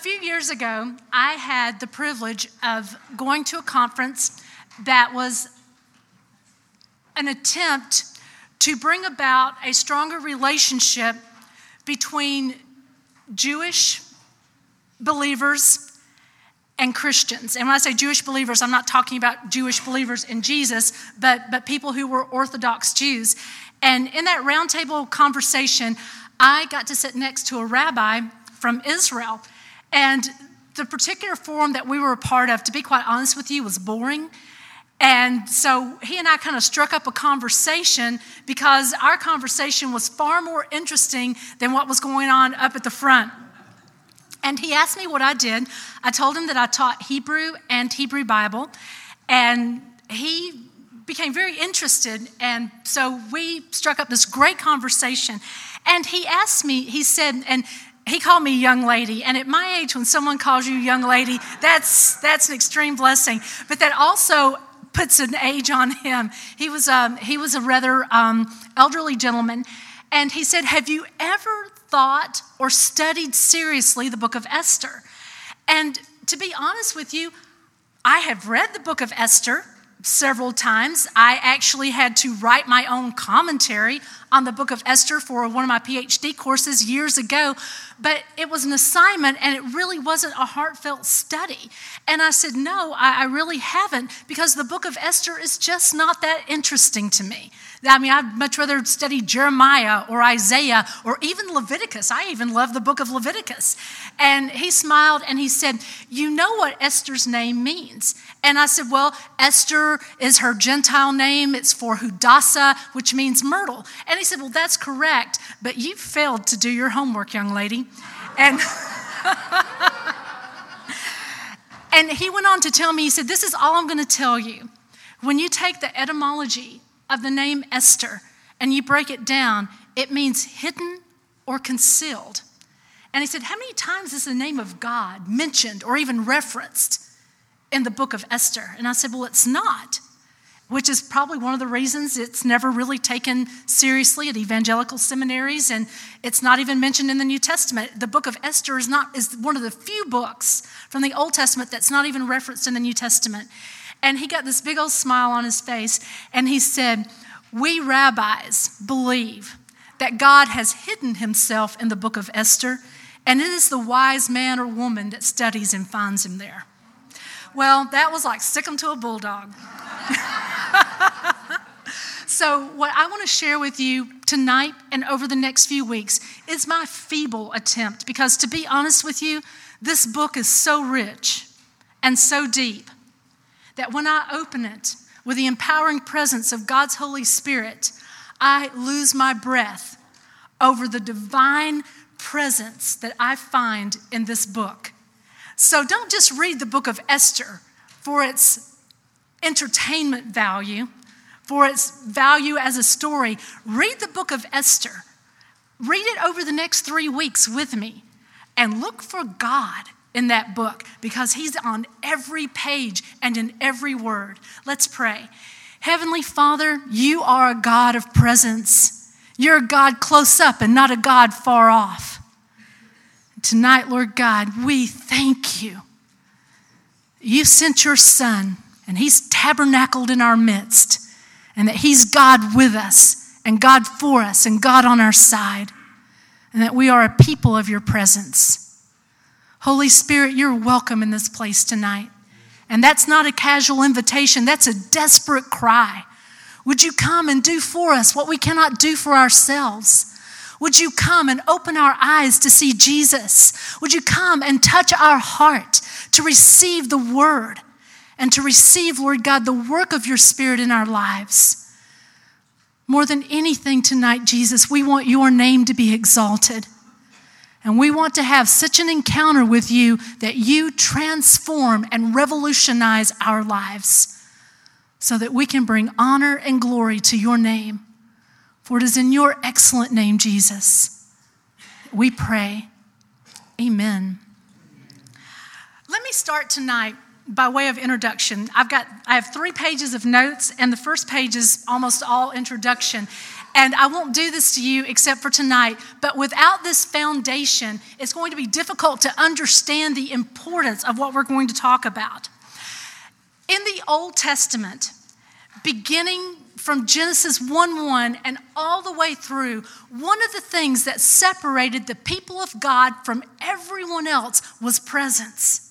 few years ago, I had the privilege of going to a conference that was an attempt to bring about a stronger relationship between Jewish believers and Christians. And when I say Jewish believers, I'm not talking about Jewish believers in Jesus, but, but people who were Orthodox Jews. And in that roundtable conversation, I got to sit next to a rabbi from Israel. And the particular forum that we were a part of, to be quite honest with you, was boring. And so he and I kind of struck up a conversation because our conversation was far more interesting than what was going on up at the front. And he asked me what I did. I told him that I taught Hebrew and Hebrew Bible. And he became very interested. And so we struck up this great conversation. And he asked me, he said, and he called me young lady. And at my age when someone calls you young lady that's that's an extreme blessing. But that also puts an age on him. He was um, he was a rather um, elderly gentleman. And he said have you ever thought or studied seriously the book of esther? And to be honest with you i have read the book of esther several times. I actually had to write my own commentary on the book of Esther for one of my PhD courses years ago, but it was an assignment and it really wasn't a heartfelt study. And I said, No, I, really haven't because the book of Esther is just not that interesting to me. I mean, I'd much rather study Jeremiah or Isaiah or even Leviticus. I even love the book of Leviticus. And he smiled and he said, You know what Esther's name means? And I said, Well, Esther is her Gentile name. It's for Hadassah, which means myrtle. And he said, Well, that's correct, but you failed to do your homework, young lady. And. and he went on to tell me, he said, This is all I'm going to tell you. When you take the etymology of the name Esther and you break it down, it means hidden or concealed. And he said, How many times is the name of God mentioned or even referenced in the book of Esther? And I said, Well, it's not, which is probably one of the reasons it's never really taken seriously at evangelical seminaries and it's not even mentioned in the New Testament. The book of Esther is not is one of the few books from the Old Testament that's not even referenced in the New Testament. And he got this big old smile on his face and he said, We rabbis believe that God has hidden himself in the book of Esther, and it is the wise man or woman that studies and finds him there. Well, that was like stick him to a bulldog. so, what I want to share with you tonight and over the next few weeks is my feeble attempt, because to be honest with you, this book is so rich and so deep that when I open it with the empowering presence of God's Holy Spirit, I lose my breath over the divine presence that I find in this book. So don't just read the book of Esther for its entertainment value, for its value as a story. Read the book of Esther. Read it over the next three weeks with me and look for God in that book because he's on every page and in every word. Let's pray. Heavenly Father, you are a God of presence. You're a God close up and not a God far off. Tonight, Lord God, we thank you. You sent your Son, and He's tabernacled in our midst, and that He's God with us, and God for us, and God on our side, and that we are a people of your presence. Holy Spirit, you're welcome in this place tonight. And that's not a casual invitation, that's a desperate cry. Would you come and do for us what we cannot do for ourselves? Would you come and open our eyes to see Jesus? Would you come and touch our heart to receive the word and to receive, Lord God, the work of your Spirit in our lives? More than anything tonight, Jesus, we want your name to be exalted. And we want to have such an encounter with you that you transform and revolutionize our lives so that we can bring honor and glory to your name. For it is in your excellent name, Jesus, we pray. Amen. Let me start tonight by way of introduction. I've got I have 3 pages of notes and the first page is almost all introduction. And I won't do this to you except for tonight, but without this foundation, it's going to be difficult to understand the importance of what we're going to talk about. In the Old Testament, beginning from Genesis 1 1 and all the way through, one of the things that separated the people of God from everyone else was presence.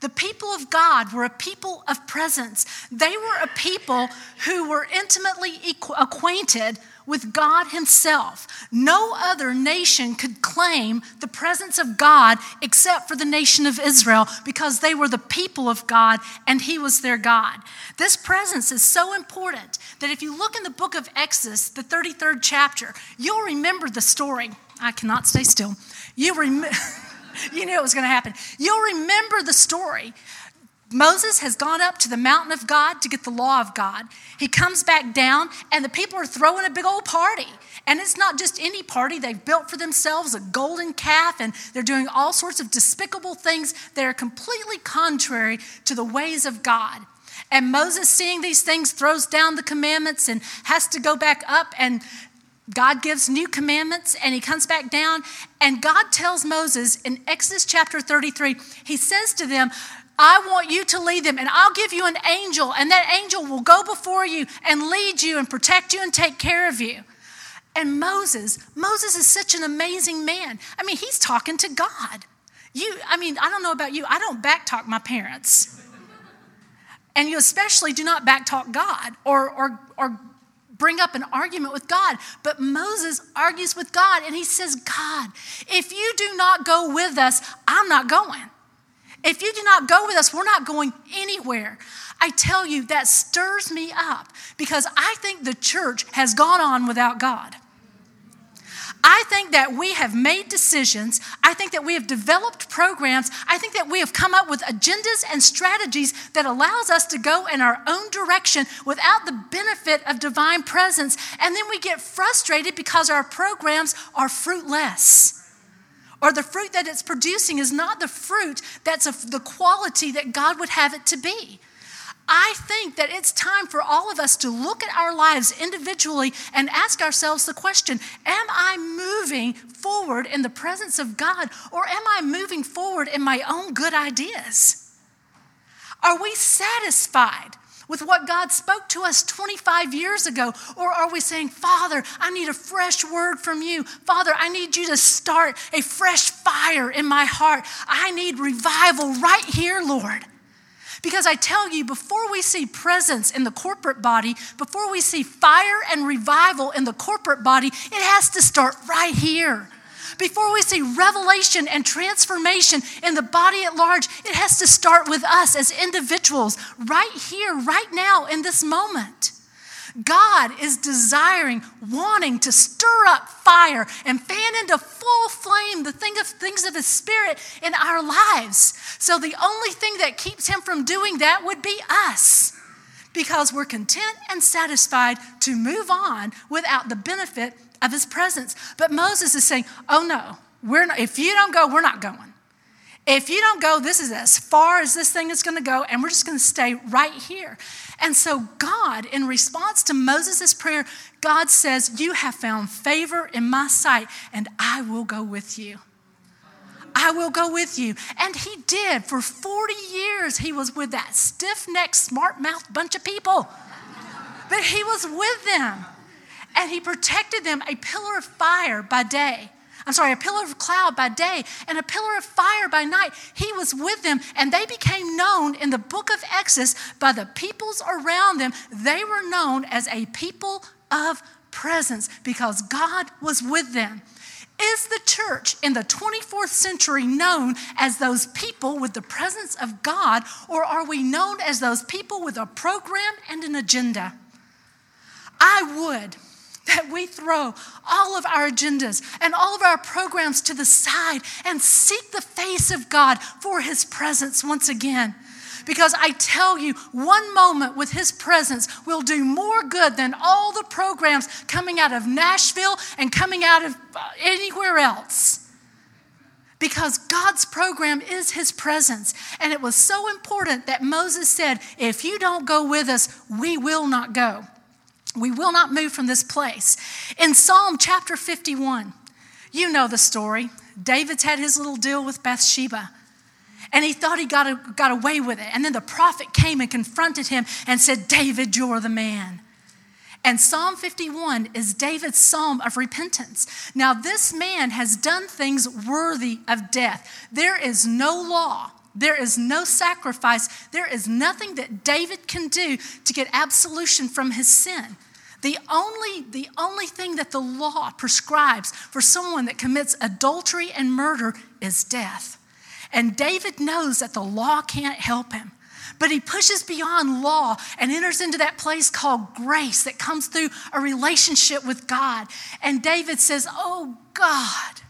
The people of God were a people of presence. They were a people who were intimately acquainted with God Himself. No other nation could claim the presence of God except for the nation of Israel because they were the people of God and He was their God. This presence is so important that if you look in the book of Exodus, the 33rd chapter, you'll remember the story. I cannot stay still. You, rem- you knew it was going to happen. You'll remember the story Moses has gone up to the mountain of God to get the law of God. He comes back down, and the people are throwing a big old party. And it's not just any party, they've built for themselves a golden calf, and they're doing all sorts of despicable things that are completely contrary to the ways of God. And Moses, seeing these things, throws down the commandments and has to go back up. And God gives new commandments and he comes back down. And God tells Moses in Exodus chapter 33, he says to them, I want you to lead them, and I'll give you an angel, and that angel will go before you and lead you and protect you and take care of you. And Moses, Moses is such an amazing man. I mean, he's talking to God. You, I mean, I don't know about you, I don't backtalk my parents. And you especially do not backtalk God or, or, or bring up an argument with God. But Moses argues with God and he says, God, if you do not go with us, I'm not going. If you do not go with us, we're not going anywhere. I tell you, that stirs me up because I think the church has gone on without God. I think that we have made decisions. I think that we have developed programs. I think that we have come up with agendas and strategies that allows us to go in our own direction without the benefit of divine presence. And then we get frustrated because our programs are fruitless or the fruit that it's producing is not the fruit that's of the quality that God would have it to be. I think that it's time for all of us to look at our lives individually and ask ourselves the question Am I moving forward in the presence of God, or am I moving forward in my own good ideas? Are we satisfied with what God spoke to us 25 years ago? Or are we saying, Father, I need a fresh word from you? Father, I need you to start a fresh fire in my heart. I need revival right here, Lord. Because I tell you, before we see presence in the corporate body, before we see fire and revival in the corporate body, it has to start right here. Before we see revelation and transformation in the body at large, it has to start with us as individuals, right here, right now, in this moment. God is desiring, wanting to stir up fire and fan into full flame the thing of things of His Spirit in our lives. So the only thing that keeps Him from doing that would be us because we're content and satisfied to move on without the benefit of his presence. But Moses is saying, Oh no, we're not, if you don't go, we're not going. If you don't go, this is as far as this thing is going to go, and we're just going to stay right here. And so, God, in response to Moses' prayer, God says, You have found favor in my sight, and I will go with you. I will go with you. And he did. For 40 years, he was with that stiff necked, smart mouthed bunch of people. But he was with them and he protected them a pillar of fire by day. I'm sorry, a pillar of cloud by day and a pillar of fire by night. He was with them, and they became known in the book of Exodus by the peoples around them. They were known as a people of presence because God was with them. Is the church in the 24th century known as those people with the presence of God, or are we known as those people with a program and an agenda? I would that we throw all of our agendas and all of our programs to the side and seek the face of God for His presence once again. Because I tell you, one moment with His presence will do more good than all the programs coming out of Nashville and coming out of uh, anywhere else. Because God's program is His presence. And it was so important that Moses said, If you don't go with us, we will not go. We will not move from this place. In Psalm chapter 51, you know the story. David's had his little deal with Bathsheba. And he thought he got, a, got away with it. And then the prophet came and confronted him and said, David, you're the man. And Psalm 51 is David's psalm of repentance. Now, this man has done things worthy of death. There is no law, there is no sacrifice, there is nothing that David can do to get absolution from his sin. The only, the only thing that the law prescribes for someone that commits adultery and murder is death. And David knows that the law can't help him. But he pushes beyond law and enters into that place called grace that comes through a relationship with God. And David says, Oh God,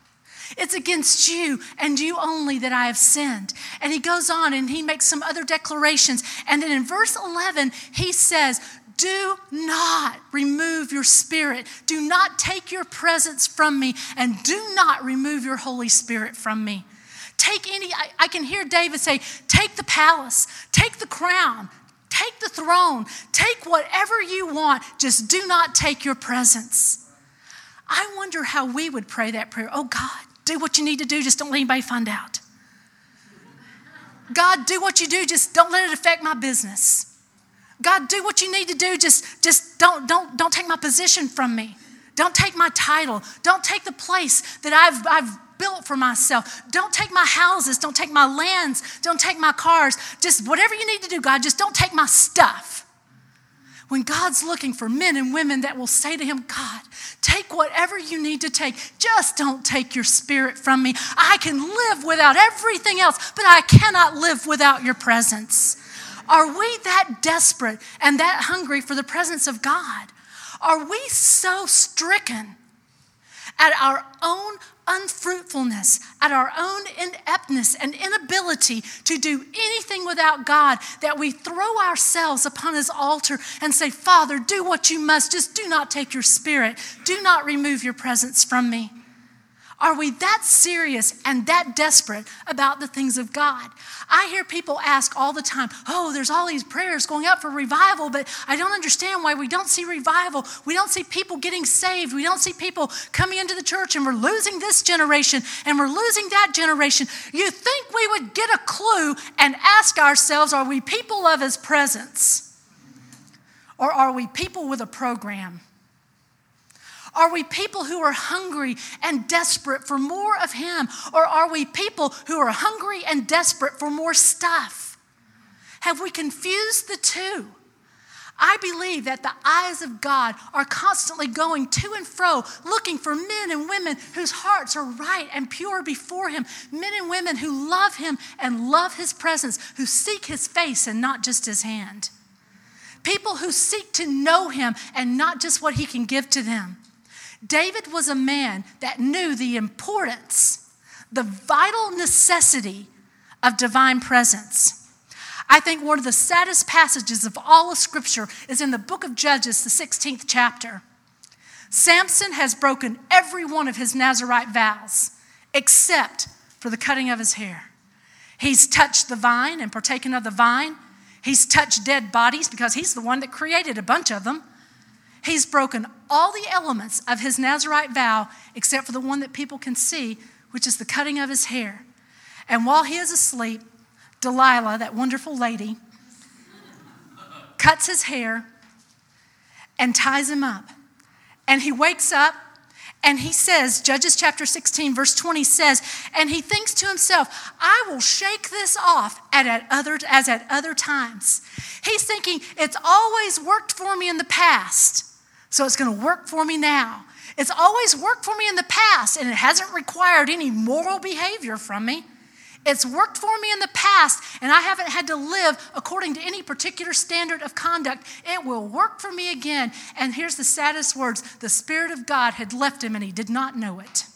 it's against you and you only that I have sinned. And he goes on and he makes some other declarations. And then in verse 11, he says, do not remove your spirit. Do not take your presence from me, and do not remove your Holy Spirit from me. Take any, I, I, can hear David say, take the palace, take the crown, take the throne, take whatever you want, just do not take your presence. I wonder how we would pray that prayer. Oh God, do what you need to do, just don't let anybody find out. God, do what you do, just don't let it affect my business. God, do what you need to do. Just, just don't, don't, don't take my position from me. Don't take my title. Don't take the place that I've, I've built for myself. Don't take my houses. Don't take my lands. Don't take my cars. Just whatever you need to do, God, just don't take my stuff. When God's looking for men and women that will say to Him, God, take whatever you need to take. Just don't take your spirit from me. I can live without everything else, but I cannot live without your presence. Are we that desperate and that hungry for the presence of God? Are we so stricken at our own unfruitfulness, at our own ineptness and inability to do anything without God that we throw ourselves upon His altar and say, Father, do what you must, just do not take your spirit, do not remove your presence from me? Are we that serious and that desperate about the things of God? I hear people ask all the time, oh, there's all these prayers going up for revival, but I don't understand why we don't see revival. We don't see people getting saved. We don't see people coming into the church, and we're losing this generation and we're losing that generation. You think we would get a clue and ask ourselves, are we people of His presence? Or are we people with a program? Are we people who are hungry and desperate for more of Him? Or are we people who are hungry and desperate for more stuff? Have we confused the two? I believe that the eyes of God are constantly going to and fro, looking for men and women whose hearts are right and pure before Him, men and women who love Him and love His presence, who seek His face and not just His hand. People who seek to know Him and not just what He can give to them. David was a man that knew the importance, the vital necessity of divine presence. I think one of the saddest passages of all of Scripture is in the book of Judges, the 16th chapter. Samson has broken every one of his Nazarite vows except for the cutting of his hair. He's touched the vine and partaken of the vine. He's touched dead bodies because he's the one that created a bunch of them. He's broken all the elements of his Nazarite vow except for the one that people can see, which is the cutting of his hair. And while he is asleep, Delilah, that wonderful lady, cuts his hair and ties him up. And he wakes up and he says, Judges chapter 16, verse 20 says, and he thinks to himself, I will shake this off at, at other, as at other times. He's thinking, it's always worked for me in the past. So it's going to work for me now. It's always worked for me in the past, and it hasn't required any moral behavior from me. It's worked for me in the past, and I haven't had to live according to any particular standard of conduct. It will work for me again. And here's the saddest words the Spirit of God had left him, and he did not know it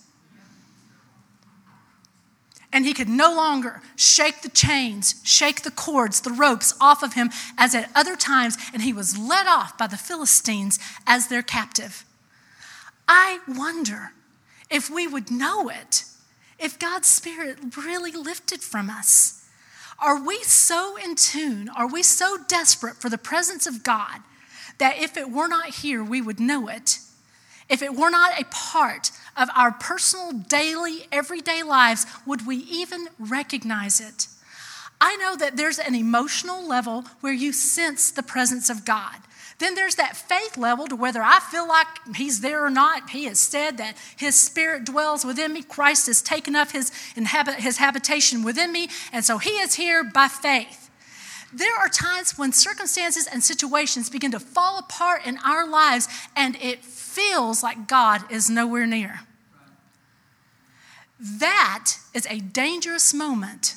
and he could no longer shake the chains, shake the cords, the ropes off of him as at other times, and he was led off by the Philistines as their captive. I wonder if we would know it, if God's Spirit really lifted from us. Are we so in tune, are we so desperate for the presence of God that if it were not here, we would know it. If it were not a part of our personal, daily, everyday lives, would we even recognize it? I know that there's an emotional level where you sense the presence of God. Then there's that faith level to whether I feel like He's there or not. He has said that His Spirit dwells within me. Christ has taken up His, inhabit, his habitation within me, and so He is here by faith. There are times when circumstances and situations begin to fall apart in our lives, and it feels like God is nowhere near. That is a dangerous moment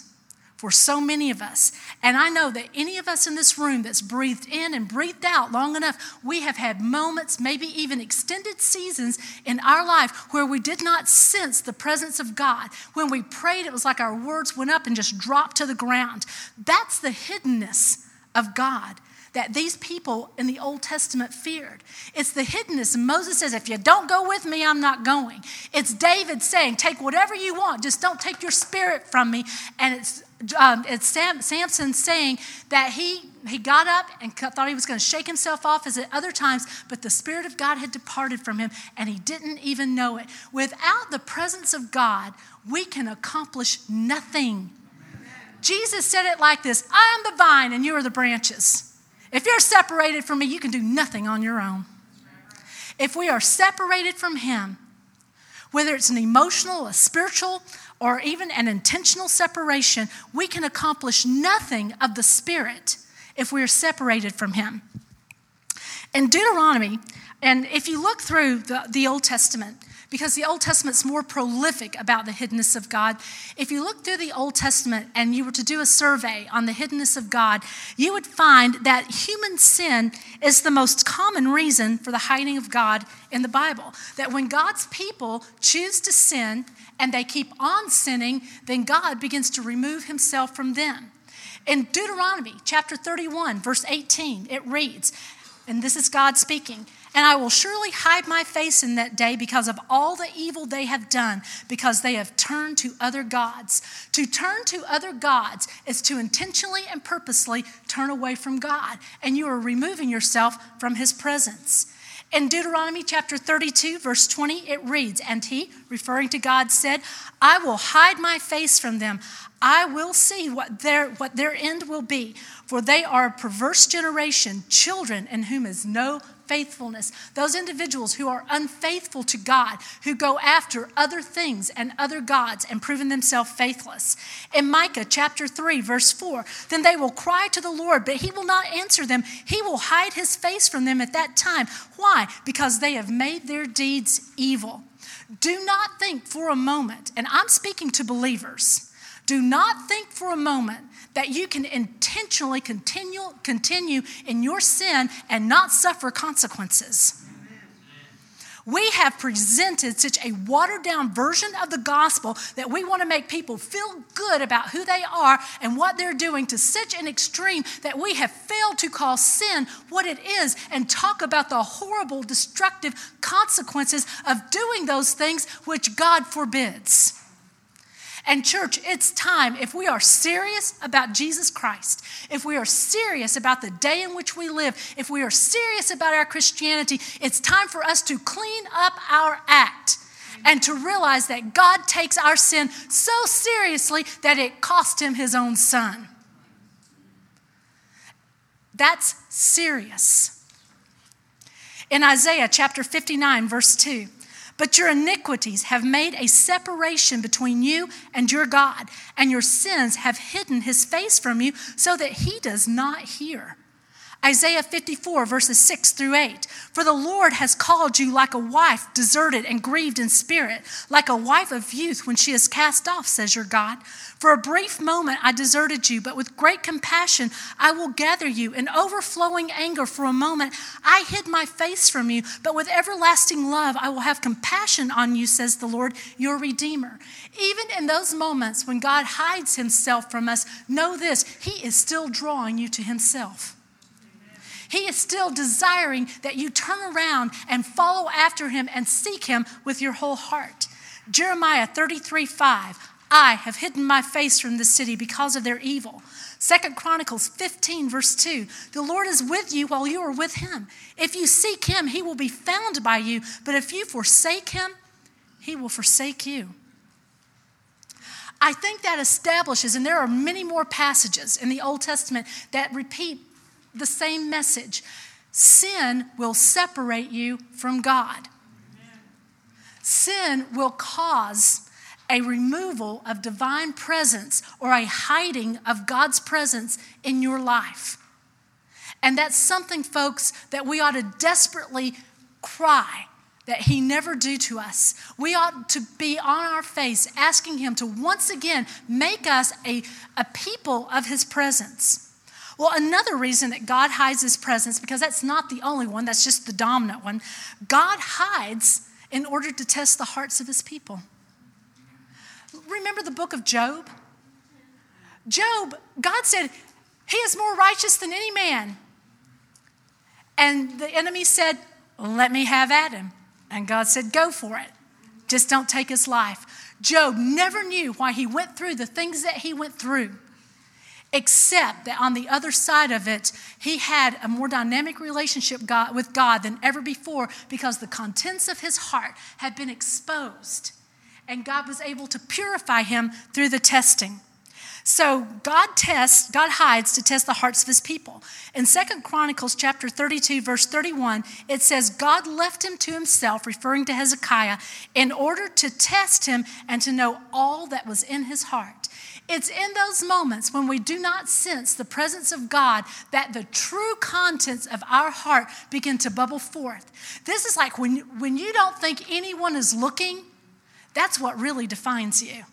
for so many of us. And I know that any of us in this room that's breathed in and breathed out long enough, we have had moments, maybe even extended seasons in our life where we did not sense the presence of God. When we prayed, it was like our words went up and just dropped to the ground. That's the hiddenness of God that these people in the Old Testament feared. It's the hiddenness. Moses says, If you don't go with me, I'm not going. It's David saying, Take whatever you want, just don't take your spirit from me. And it's um, it's Sam, Samson saying that he, he got up and thought he was going to shake himself off as at other times, but the Spirit of God had departed from him and he didn't even know it. Without the presence of God, we can accomplish nothing. Jesus said it like this I am the vine and you are the branches. If you're separated from me, you can do nothing on your own. If we are separated from Him, whether it's an emotional, a spiritual, or even an intentional separation, we can accomplish nothing of the Spirit if we are separated from Him. In Deuteronomy, and if you look through the, the Old Testament, because the Old Testament's more prolific about the hiddenness of God. If you look through the Old Testament and you were to do a survey on the hiddenness of God, you would find that human sin is the most common reason for the hiding of God in the Bible. That when God's people choose to sin and they keep on sinning, then God begins to remove himself from them. In Deuteronomy chapter 31, verse 18, it reads, and this is God speaking. And I will surely hide my face in that day because of all the evil they have done, because they have turned to other gods. To turn to other gods is to intentionally and purposely turn away from God, and you are removing yourself from his presence. In Deuteronomy chapter 32, verse 20, it reads, And he, referring to God, said, I will hide my face from them. I will see what their, what their end will be, for they are a perverse generation, children in whom is no faithfulness. Those individuals who are unfaithful to God, who go after other things and other gods and proven themselves faithless. In Micah chapter 3, verse 4, then they will cry to the Lord, but he will not answer them. He will hide his face from them at that time. Why? Because they have made their deeds evil. Do not think for a moment, and I'm speaking to believers do not think for a moment that you can intentionally continue, continue in your sin and not suffer consequences. We have presented such a watered down version of the gospel that we want to make people feel good about who they are and what they're doing to such an extreme that we have failed to call sin what it is and talk about the horrible, destructive consequences of doing those things which God forbids. And, church, it's time, if we are serious about Jesus Christ, if we are serious about the day in which we live, if we are serious about our Christianity, it's time for us to clean up our act and to realize that God takes our sin so seriously that it cost him his own son. That's serious. In Isaiah chapter 59, verse 2, but your iniquities have made a separation between you and your God, and your sins have hidden his face from you so that he does not hear. Isaiah 54, verses 6 through 8. For the Lord has called you like a wife deserted and grieved in spirit, like a wife of youth when she is cast off, says your God. For a brief moment I deserted you, but with great compassion I will gather you. In overflowing anger for a moment I hid my face from you, but with everlasting love I will have compassion on you, says the Lord, your Redeemer. Even in those moments when God hides himself from us, know this, he is still drawing you to himself. He is still desiring that you turn around and follow after him and seek him with your whole heart. Jeremiah 33 5. I have hidden my face from the city because of their evil. Second Chronicles 15, verse 2 The Lord is with you while you are with him. If you seek him, he will be found by you. But if you forsake him, he will forsake you. I think that establishes, and there are many more passages in the Old Testament that repeat the same message sin will separate you from God. Sin will cause a removal of divine presence or a hiding of God's presence in your life. And that's something, folks, that we ought to desperately cry that He never do to us. We ought to be on our face asking Him to once again make us a, a people of His presence. Well, another reason that God hides His presence, because that's not the only one, that's just the dominant one, God hides in order to test the hearts of His people. Remember the book of Job? Job, God said, He is more righteous than any man. And the enemy said, Let me have at him. And God said, Go for it. Just don't take his life. Job never knew why he went through the things that he went through, except that on the other side of it, he had a more dynamic relationship with God than ever before because the contents of his heart had been exposed. And God was able to purify him through the testing. So God tests, God hides to test the hearts of his people. In Second Chronicles chapter 32 verse 31, it says God left him to himself referring to Hezekiah in order to test him and to know all that was in his heart. It's in those moments when we do not sense the presence of God that the true contents of our heart begin to bubble forth. This is like when, when you don't think anyone is looking, that's what really defines you.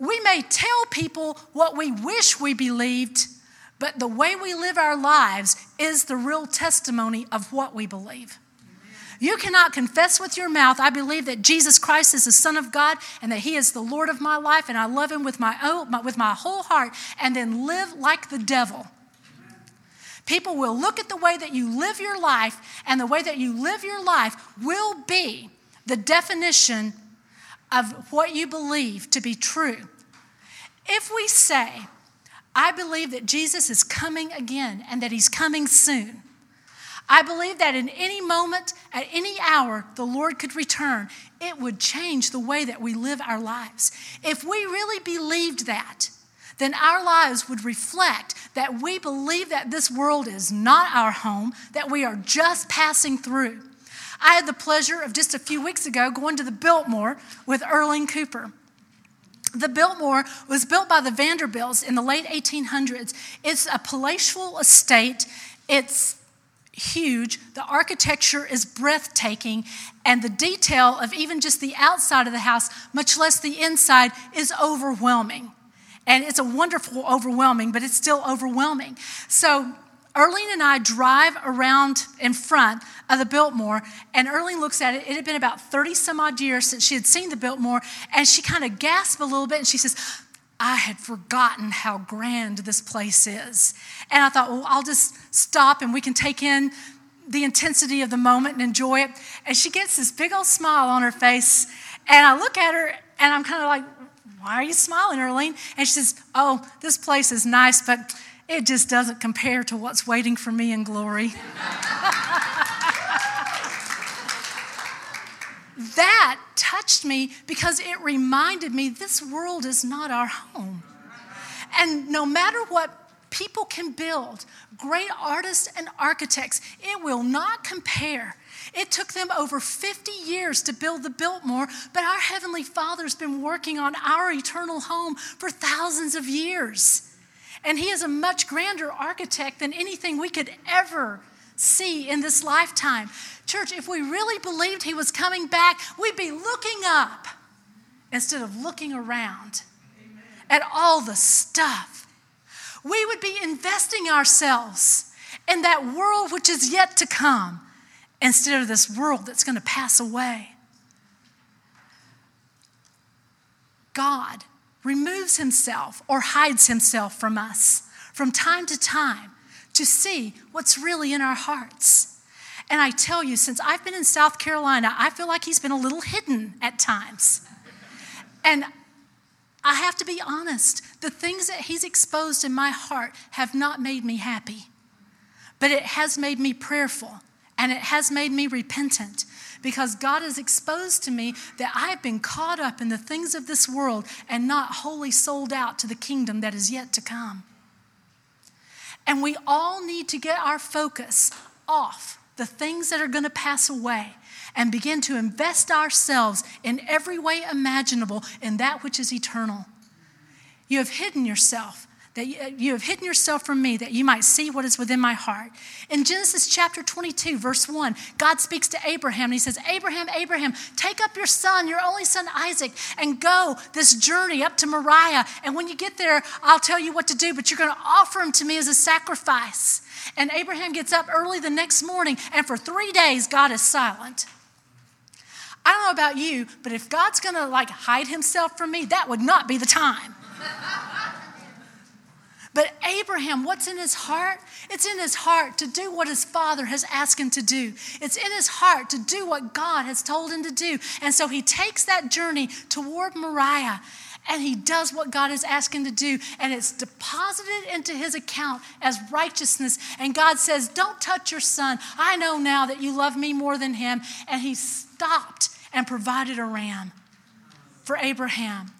We may tell people what we wish we believed, but the way we live our lives is the real testimony of what we believe. You cannot confess with your mouth, I believe that Jesus Christ is the Son of God and that He is the Lord of my life and I love Him with my, own, with my whole heart, and then live like the devil. People will look at the way that you live your life, and the way that you live your life will be the definition of what you believe to be true. If we say, I believe that Jesus is coming again and that he's coming soon, I believe that in any moment, at any hour, the Lord could return. It would change the way that we live our lives. If we really believed that, then our lives would reflect that we believe that this world is not our home, that we are just passing through. I had the pleasure of just a few weeks ago going to the Biltmore with Erling Cooper. The Biltmore was built by the Vanderbilts in the late 1800s. It's a palatial estate. It's huge. The architecture is breathtaking, and the detail of even just the outside of the house, much less the inside, is overwhelming. And it's a wonderful overwhelming, but it's still overwhelming. So Erling and I drive around in front of the Biltmore, and Erling looks at it. It had been about 30 some odd years since she had seen the Biltmore, and she kind of gasped a little bit and she says, I had forgotten how grand this place is. And I thought, well, I'll just stop and we can take in the intensity of the moment and enjoy it. And she gets this big old smile on her face, and I look at her and I'm kind of like, why are you smiling, Erling? And she says, oh, this place is nice, but it just doesn't compare to what's waiting for me in glory. that touched me because it reminded me this world is not our home. And no matter what people can build, great artists and architects, it will not compare. It took them over 50 years to build the Biltmore, but our Heavenly Father's been working on our eternal home for thousands of years. And he is a much grander architect than anything we could ever see in this lifetime. Church, if we really believed he was coming back, we'd be looking up instead of looking around Amen. at all the stuff. We would be investing ourselves in that world which is yet to come instead of this world that's going to pass away. God removes himself or hides himself from us from time to time to see what's really in our hearts. And I tell you, since I've been in South Carolina, I feel like he's been a little hidden at times. And I have to be honest. The things that He's exposed in my heart have not made me happy, but it has made me prayerful and it has made me repentant because God has exposed to me that I have been caught up in the things of this world and not wholly sold out to the kingdom that is yet to come. And we all need to get our focus off the things that are going to pass away and begin to invest ourselves in every way imaginable in that which is eternal. You have hidden yourself that uh, you have hidden yourself from me that you might see what is within my heart. In Genesis chapter 22, verse 1, God speaks to Abraham and he says, Abraham, Abraham, take up your son, your only son Isaac, and go this journey up to Moriah. And when you get there, I'll tell you what to do, but you're going to offer him to me as a sacrifice. And Abraham gets up early the next morning, and for three days, God is silent. I don't know about you, but if God's going to like hide himself from me, that would not be the time. But Abraham, what's in his heart? It's in his heart to do what his father has asked him to do. It's in his heart to do what God has told him to do. And so he takes that journey toward Moriah and he does what God has asked him to do, and it's deposited into his account as righteousness. And God says, Don't touch your son. I know now that you love me more than him. And he stopped and provided a ram for Abraham.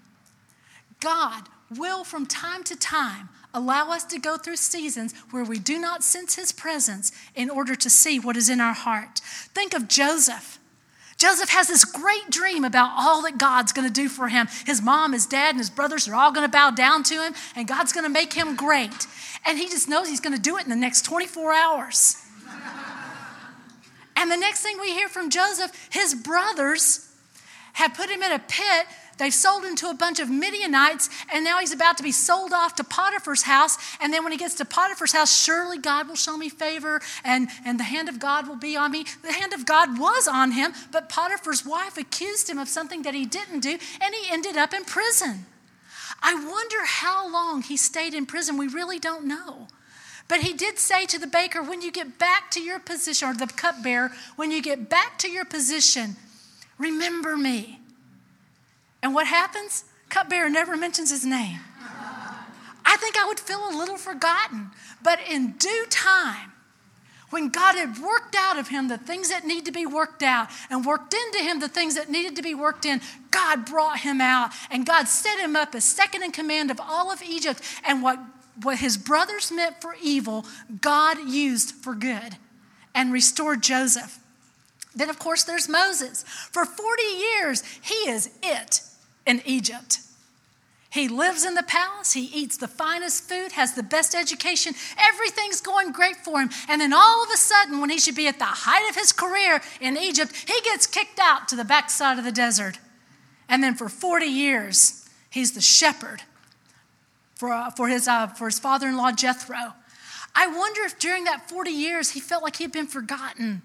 God will, from time to time, allow us to go through seasons where we do not sense his presence in order to see what is in our heart. Think of Joseph. Joseph has this great dream about all that God's going to do for him. His mom, his dad, and his brothers are all going to bow down to him, and God's going to make him great. And he just knows he's going to do it in the next 24 hours. and the next thing we hear from Joseph, his brothers have put him in a pit They've sold him to a bunch of Midianites, and now he's about to be sold off to Potiphar's house. And then when he gets to Potiphar's house, surely God will show me favor, and, and the hand of God will be on me. The hand of God was on him, but Potiphar's wife accused him of something that he didn't do, and he ended up in prison. I wonder how long he stayed in prison. We really don't know. But he did say to the baker, when you get back to your position, or the cupbearer, when you get back to your position, remember me. And what happens? Cupbearer never mentions his name. I think I would feel a little forgotten. But in due time, when God had worked out of him the things that need to be worked out and worked into him the things that needed to be worked in, God brought him out and God set him up as second in command of all of Egypt. And what, what his brothers meant for evil, God used for good and restored Joseph. Then, of course, there's Moses. For 40 years, he is it in Egypt. He lives in the palace, he eats the finest food, has the best education, everything's going great for him. And then all of a sudden, when he should be at the height of his career in Egypt, he gets kicked out to the backside of the desert. And then for 40 years, he's the shepherd for, uh, for his, uh, for his father in law, Jethro. I wonder if during that 40 years he felt like he'd been forgotten.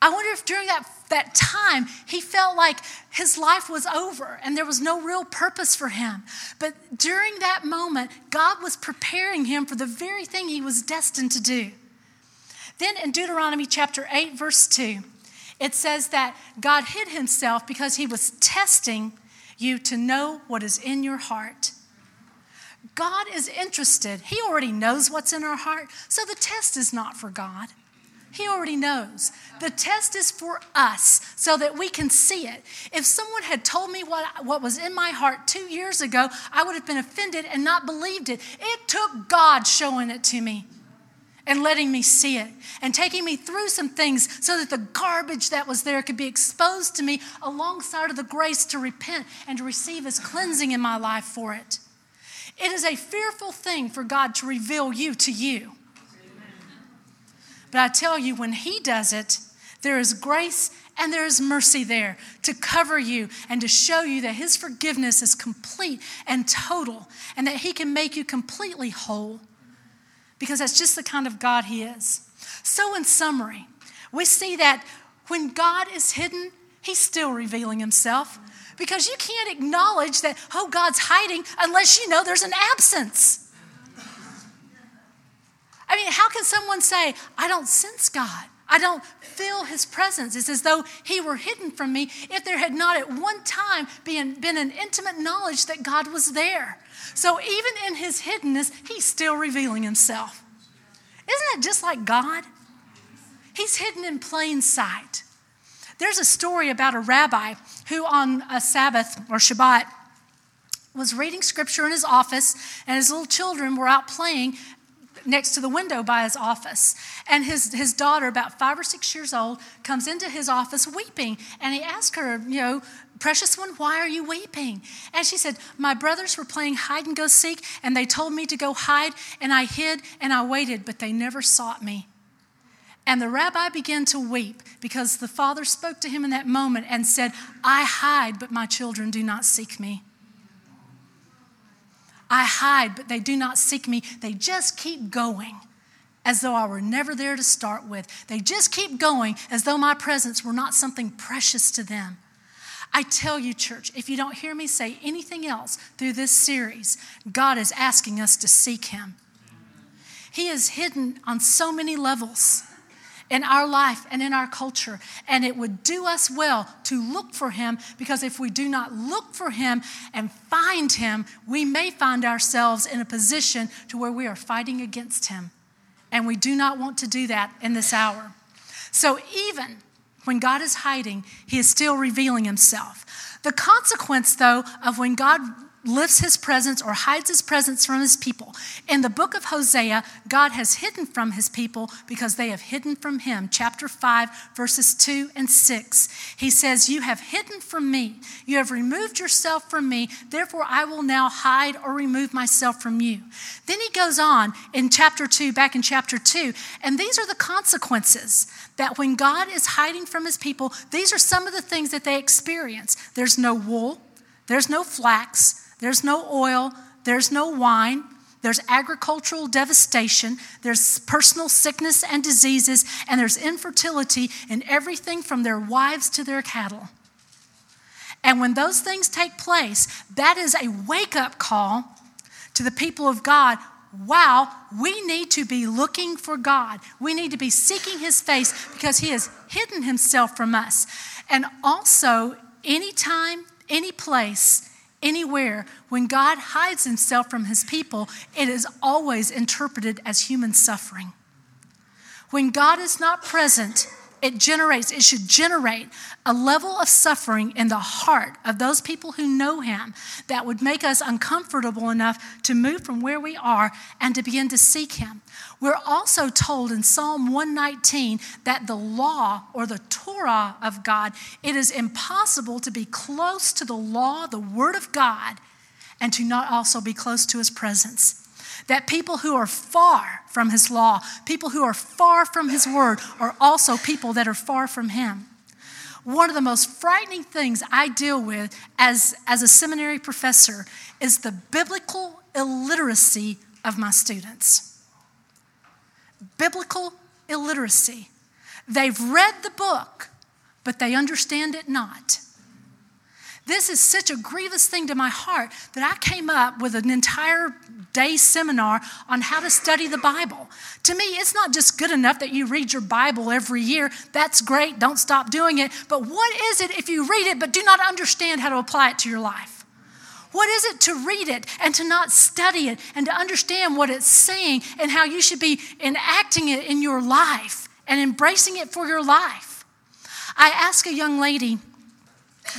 I wonder if during that, that time he felt like his life was over and there was no real purpose for him. But during that moment, God was preparing him for the very thing he was destined to do. Then in Deuteronomy chapter 8, verse 2, it says that God hid himself because he was testing you to know what is in your heart. God is interested. He already knows what's in our heart, so the test is not for God. He already knows. The test is for us so that we can see it. If someone had told me what, what was in my heart two years ago, I would have been offended and not believed it. It took God showing it to me and letting me see it and taking me through some things so that the garbage that was there could be exposed to me alongside of the grace to repent and to receive His cleansing in my life for it. It is a fearful thing for God to reveal you to you. But I tell you, when He does it, there is grace and there is mercy there to cover you and to show you that His forgiveness is complete and total and that He can make you completely whole because that's just the kind of God He is. So, in summary, we see that when God is hidden, He's still revealing Himself because you can't acknowledge that, oh, God's hiding unless you know there's an absence. I mean, how can someone say, I don't sense God? I don't feel his presence. It's as though he were hidden from me if there had not at one time been, been an intimate knowledge that God was there. So even in his hiddenness, he's still revealing himself. Isn't it just like God? He's hidden in plain sight. There's a story about a rabbi who, on a Sabbath or Shabbat, was reading scripture in his office, and his little children were out playing next to the window by his office. And his, his daughter, about five or six years old, comes into his office weeping. And he asked her, you know, Precious one, why are you weeping? And she said, My brothers were playing hide and go seek, and they told me to go hide, and I hid and I waited, but they never sought me. And the rabbi began to weep because the father spoke to him in that moment and said, I hide, but my children do not seek me. I hide, but they do not seek me. They just keep going as though I were never there to start with. They just keep going as though my presence were not something precious to them. I tell you, church, if you don't hear me say anything else through this series, God is asking us to seek Him. He is hidden on so many levels in our life and in our culture. And it would do us well to look for him because if we do not look for him and find him, we may find ourselves in a position to where we are fighting against him. And we do not want to do that in this hour. So even when God is hiding, he is still revealing himself. The consequence, though, of when God lifts his presence or hides his presence from his people. In the book of Hosea, God has hidden from his people because they have hidden from him. Chapter 5, verses 2 and 6. He says, You have hidden from me. You have removed yourself from me. Therefore, I will now hide or remove myself from you. Then he goes on in chapter 2, back in chapter 2, and these are the consequences that when God is hiding from his people, these are some of the things that they experience. There's no wool, there's no flax, there's no oil, there's no wine, there's agricultural devastation, there's personal sickness and diseases, and there's infertility in everything from their wives to their cattle. And when those things take place, that is a wake up call to the people of God. Wow, we need to be looking for God. We need to be seeking His face because He has hidden Himself from us. And also, anytime, any place, Anywhere, when God hides himself from his people, it is always interpreted as human suffering. When God is not present, it generates, it should generate a level of suffering in the heart of those people who know Him that would make us uncomfortable enough to move from where we are and to begin to seek Him. We're also told in Psalm 119 that the law or the Torah of God, it is impossible to be close to the law, the Word of God, and to not also be close to His presence that people who are far from his law, people who are far from his word, are also people that are far from him. One of the most frightening things I deal with as, as a seminary professor is the biblical illiteracy of my students. Biblical illiteracy. They've read the book, but they understand it not. This is such a grievous thing to my heart that I came up with an entire day seminar on how to study the Bible. To me, it's not just good enough that you read your Bible every year. That's great, don't stop doing it. But what is it if you read it but do not understand how to apply it to your life? What is it to read it and to not study it and to understand what it's saying and how you should be enacting it in your life and embracing it for your life? I asked a young lady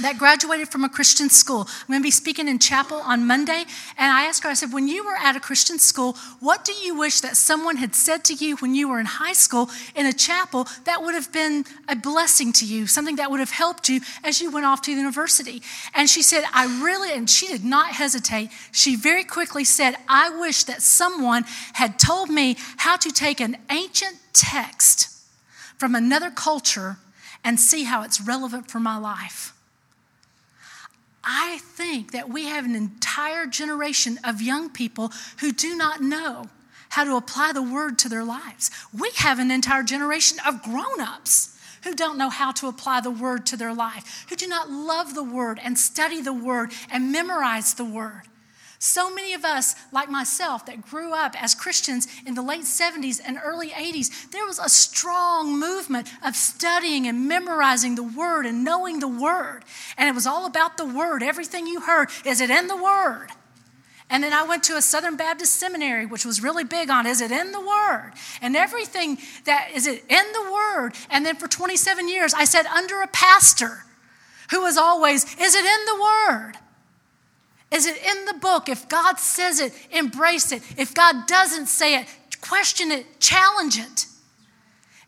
that graduated from a Christian school. I'm going to be speaking in chapel on Monday. And I asked her, I said, when you were at a Christian school, what do you wish that someone had said to you when you were in high school in a chapel that would have been a blessing to you, something that would have helped you as you went off to university? And she said, I really, and she did not hesitate. She very quickly said, I wish that someone had told me how to take an ancient text from another culture and see how it's relevant for my life. I think that we have an entire generation of young people who do not know how to apply the word to their lives. We have an entire generation of grown ups who don't know how to apply the word to their life, who do not love the word and study the word and memorize the word. So many of us, like myself, that grew up as Christians in the late 70s and early 80s, there was a strong movement of studying and memorizing the Word and knowing the Word. And it was all about the Word. Everything you heard, is it in the Word? And then I went to a Southern Baptist seminary, which was really big on is it in the Word? And everything that is it in the Word? And then for 27 years, I said under a pastor who was always, is it in the Word? Is it in the book? If God says it, embrace it. If God doesn't say it, question it, challenge it.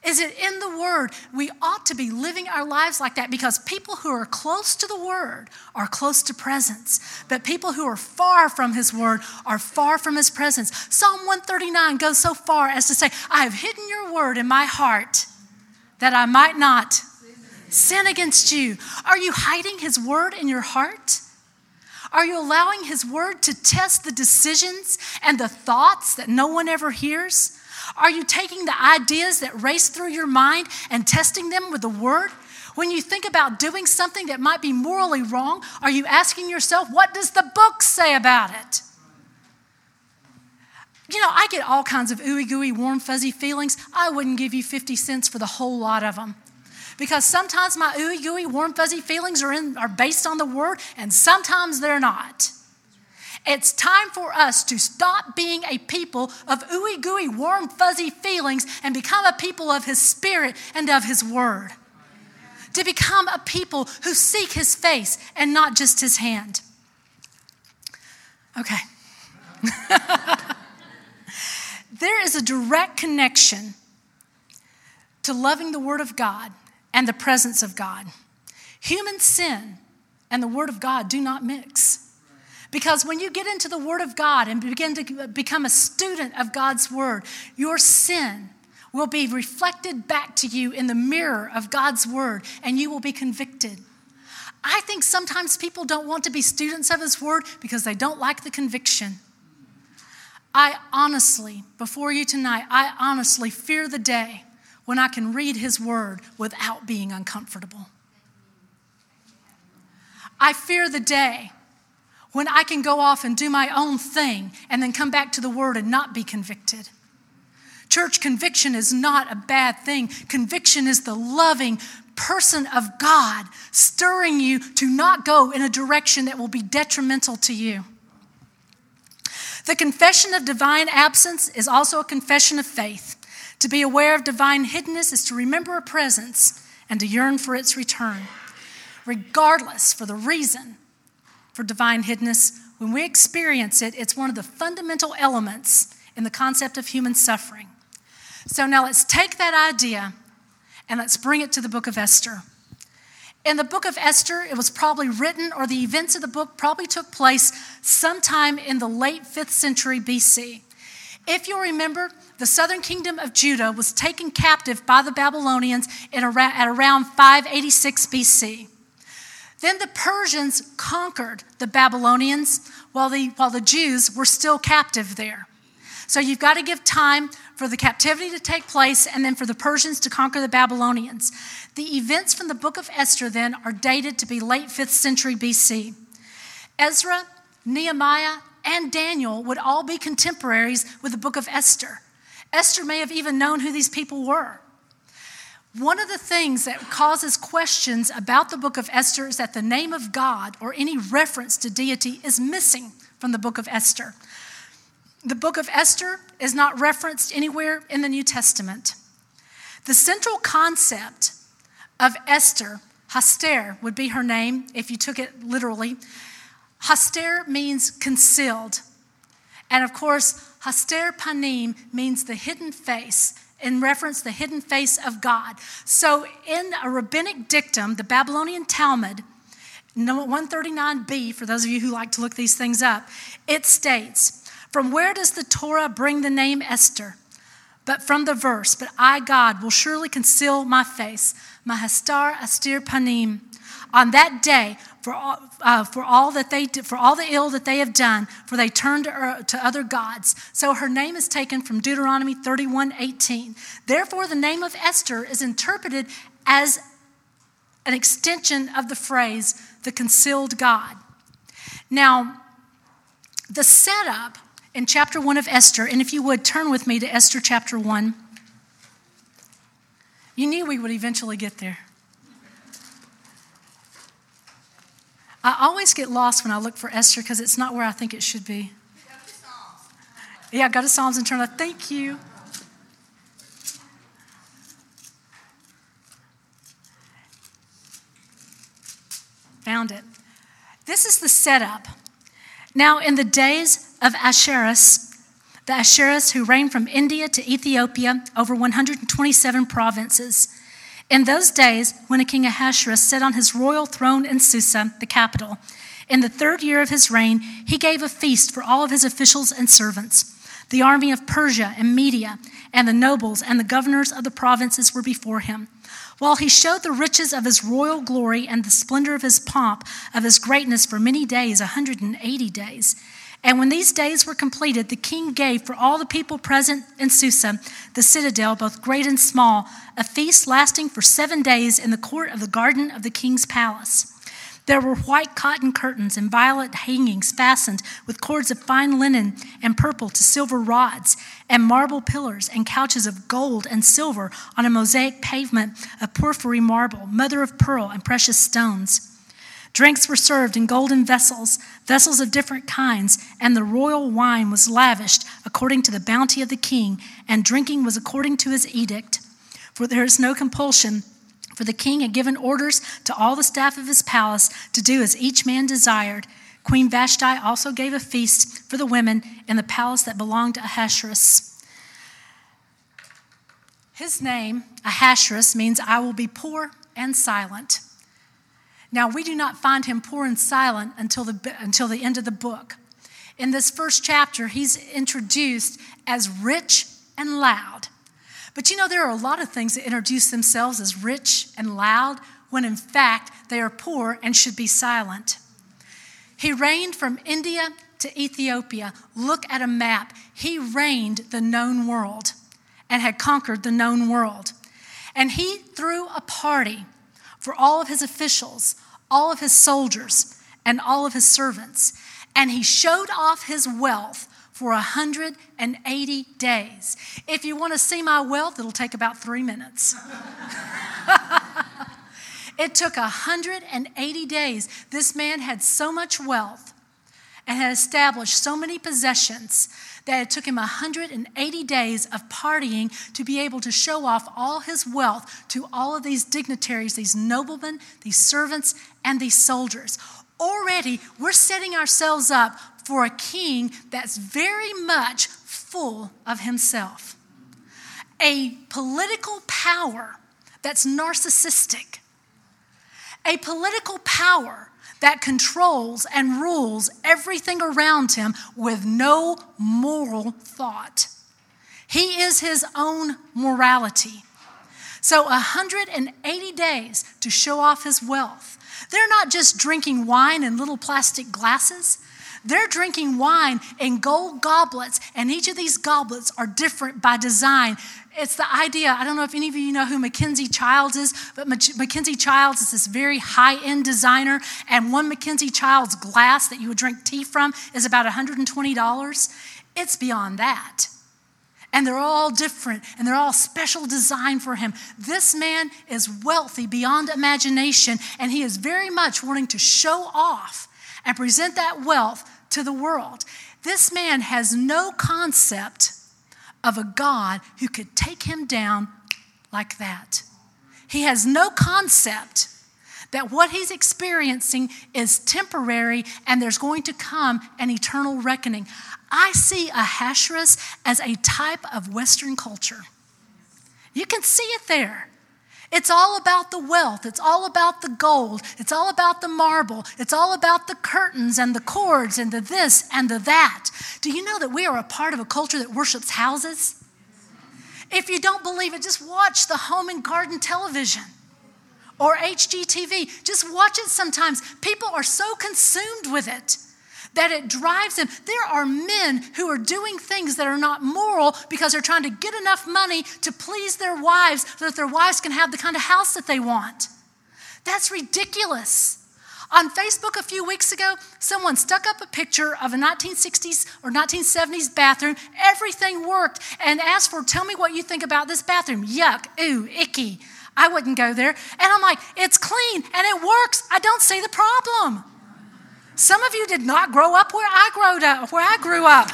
Is it in the Word? We ought to be living our lives like that because people who are close to the Word are close to presence. But people who are far from His Word are far from His presence. Psalm 139 goes so far as to say, I have hidden your Word in my heart that I might not sin against you. Are you hiding His Word in your heart? Are you allowing His Word to test the decisions and the thoughts that no one ever hears? Are you taking the ideas that race through your mind and testing them with the Word? When you think about doing something that might be morally wrong, are you asking yourself, what does the book say about it? You know, I get all kinds of ooey gooey, warm, fuzzy feelings. I wouldn't give you 50 cents for the whole lot of them because sometimes my ooey gooey, warm, fuzzy feelings are, in, are based on the word, and sometimes they're not. It's time for us to stop being a people of ooey gooey, warm, fuzzy feelings and become a people of His Spirit and of His Word. To become a people who seek His face and not just His hand. Okay. there is a direct connection to loving the Word of God and the presence of God. Human sin and the Word of God do not mix. Because when you get into the Word of God and begin to become a student of God's Word, your sin will be reflected back to you in the mirror of God's Word and you will be convicted. I think sometimes people don't want to be students of His Word because they don't like the conviction. I honestly, before you tonight, I honestly fear the day when I can read His Word without being uncomfortable. I fear the day when I can go off and do my own thing and then come back to the Word and not be convicted. Church conviction is not a bad thing. Conviction is the loving person of God stirring you to not go in a direction that will be detrimental to you. The confession of divine absence is also a confession of faith. To be aware of divine hiddenness is to remember a presence and to yearn for its return. Regardless for the reason for divine hiddenness, when we experience it, it's one of the fundamental elements in the concept of human suffering. So now let's take that idea and let's bring it to the book of Esther. In the book of Esther, it was probably written, or the events of the book probably took place sometime in the late 5th century BC. If you'll remember, the southern kingdom of Judah was taken captive by the Babylonians at around 586 BC. Then the Persians conquered the Babylonians while the, while the Jews were still captive there. So you've got to give time for the captivity to take place and then for the Persians to conquer the Babylonians. The events from the book of Esther then are dated to be late 5th century BC. Ezra, Nehemiah, and Daniel would all be contemporaries with the book of Esther. Esther may have even known who these people were. One of the things that causes questions about the book of Esther is that the name of God or any reference to deity is missing from the book of Esther. The book of Esther is not referenced anywhere in the New Testament. The central concept of Esther, Haster would be her name if you took it literally, Haster means concealed. And of course, Haster Panim means the hidden face, in reference the hidden face of God. So in a rabbinic dictum, the Babylonian Talmud, 139b, for those of you who like to look these things up, it states, From where does the Torah bring the name Esther? But from the verse, But I, God, will surely conceal my face, Mahastar Astir Panim. On that day, for all, uh, for all that they for all the ill that they have done, for they turned to, uh, to other gods. So her name is taken from Deuteronomy 31:18. Therefore, the name of Esther is interpreted as an extension of the phrase, the concealed God. Now, the setup in chapter 1 of Esther, and if you would turn with me to Esther chapter 1. You knew we would eventually get there. I always get lost when I look for Esther because it's not where I think it should be. Yeah, go to Psalms and turn left. Thank you. Found it. This is the setup. Now, in the days of Ahasuerus, the Ahasuerus who reigned from India to Ethiopia over 127 provinces, in those days, when a king Ahasuerus sat on his royal throne in Susa, the capital, in the third year of his reign, he gave a feast for all of his officials and servants. The army of Persia and Media, and the nobles and the governors of the provinces were before him. While he showed the riches of his royal glory and the splendor of his pomp, of his greatness for many days, a 180 days. And when these days were completed, the king gave for all the people present in Susa, the citadel, both great and small, a feast lasting for seven days in the court of the garden of the king's palace. There were white cotton curtains and violet hangings fastened with cords of fine linen and purple to silver rods, and marble pillars and couches of gold and silver on a mosaic pavement of porphyry marble, mother of pearl, and precious stones. Drinks were served in golden vessels, vessels of different kinds, and the royal wine was lavished according to the bounty of the king, and drinking was according to his edict. For there is no compulsion, for the king had given orders to all the staff of his palace to do as each man desired. Queen Vashti also gave a feast for the women in the palace that belonged to Ahasuerus. His name, Ahasuerus, means I will be poor and silent. Now, we do not find him poor and silent until the, until the end of the book. In this first chapter, he's introduced as rich and loud. But you know, there are a lot of things that introduce themselves as rich and loud when in fact they are poor and should be silent. He reigned from India to Ethiopia. Look at a map. He reigned the known world and had conquered the known world. And he threw a party for all of his officials, all of his soldiers, and all of his servants. And he showed off his wealth for 180 days. If you want to see my wealth, it'll take about three minutes. it took 180 days. This man had so much wealth and had established so many possessions that it took him 180 days of partying to be able to show off all his wealth to all of these dignitaries, these noblemen, these servants, and these soldiers. Already, we're setting ourselves up for a king that's very much full of himself. A political power that's narcissistic. A political power that controls and rules everything around him with no moral thought. He is his own morality. So, 180 days to show off his wealth. They're not just drinking wine in little plastic glasses. They're drinking wine in gold goblets, and each of these goblets are different by design. It's the idea, I don't know if any of you know who Mackenzie Childs is, but Mackenzie Childs is this very high end designer, and one Mackenzie Childs glass that you would drink tea from is about $120. It's beyond that. And they're all different and they're all special design for him. This man is wealthy beyond imagination, and he is very much wanting to show off and present that wealth to the world. This man has no concept of a God who could take him down like that. He has no concept that what he's experiencing is temporary and there's going to come an eternal reckoning. I see Ahasuerus as a type of Western culture. You can see it there. It's all about the wealth. It's all about the gold. It's all about the marble. It's all about the curtains and the cords and the this and the that. Do you know that we are a part of a culture that worships houses? If you don't believe it, just watch the home and garden television or HGTV. Just watch it sometimes. People are so consumed with it that it drives them. There are men who are doing things that are not moral because they're trying to get enough money to please their wives so that their wives can have the kind of house that they want. That's ridiculous. On Facebook a few weeks ago, someone stuck up a picture of a 1960s or 1970s bathroom. Everything worked and asked for, Tell me what you think about this bathroom. Yuck, ooh, icky. I wouldn't go there. And I'm like, It's clean and it works. I don't see the problem. Some of you did not grow up where I grew up, where I grew up.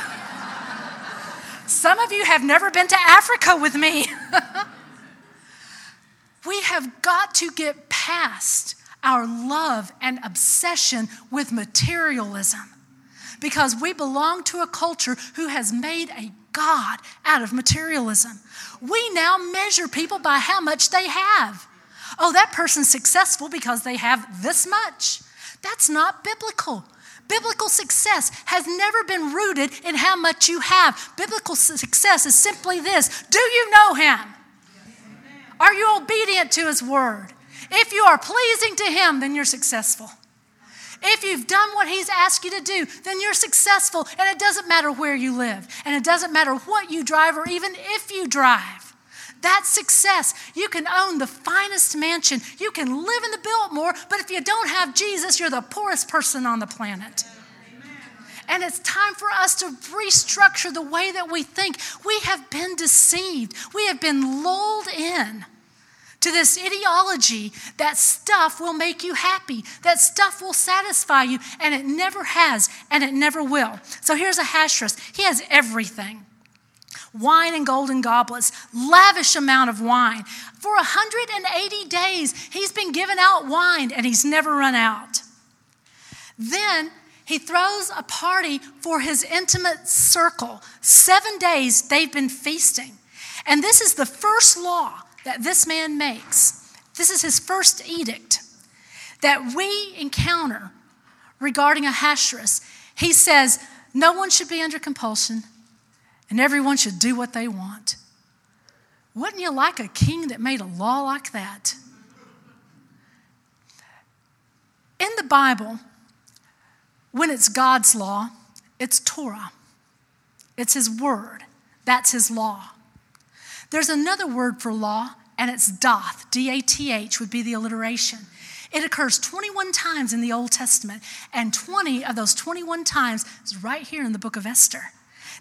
Some of you have never been to Africa with me. we have got to get past our love and obsession with materialism because we belong to a culture who has made a God out of materialism. We now measure people by how much they have. Oh, that person's successful because they have this much. That's not biblical. Biblical success has never been rooted in how much you have. Biblical success is simply this Do you know Him? Are you obedient to His word? If you are pleasing to Him, then you're successful. If you've done what He's asked you to do, then you're successful. And it doesn't matter where you live, and it doesn't matter what you drive, or even if you drive. That's success. You can own the finest mansion, you can live in the Biltmore, but if you don't have Jesus, you're the poorest person on the planet. And it's time for us to restructure the way that we think. We have been deceived, we have been lulled in to this ideology that stuff will make you happy, that stuff will satisfy you, and it never has, and it never will. So here's a Ahasuerus. He has everything wine and golden goblets, lavish amount of wine. For 180 days, he's been giving out wine and he's never run out. Then he throws a party for his intimate circle. Seven days they've been feasting. And this is the first law that this man makes. This is his first edict that we encounter regarding Ahasuerus. He says, No one should be under compulsion, and everyone should do what they want. Wouldn't you like a king that made a law like that? In the Bible, when it's God's law, it's Torah, it's His word, that's His law. There's another word for law, and it's dath, D A T H would be the alliteration. It occurs 21 times in the Old Testament, and 20 of those 21 times is right here in the book of Esther.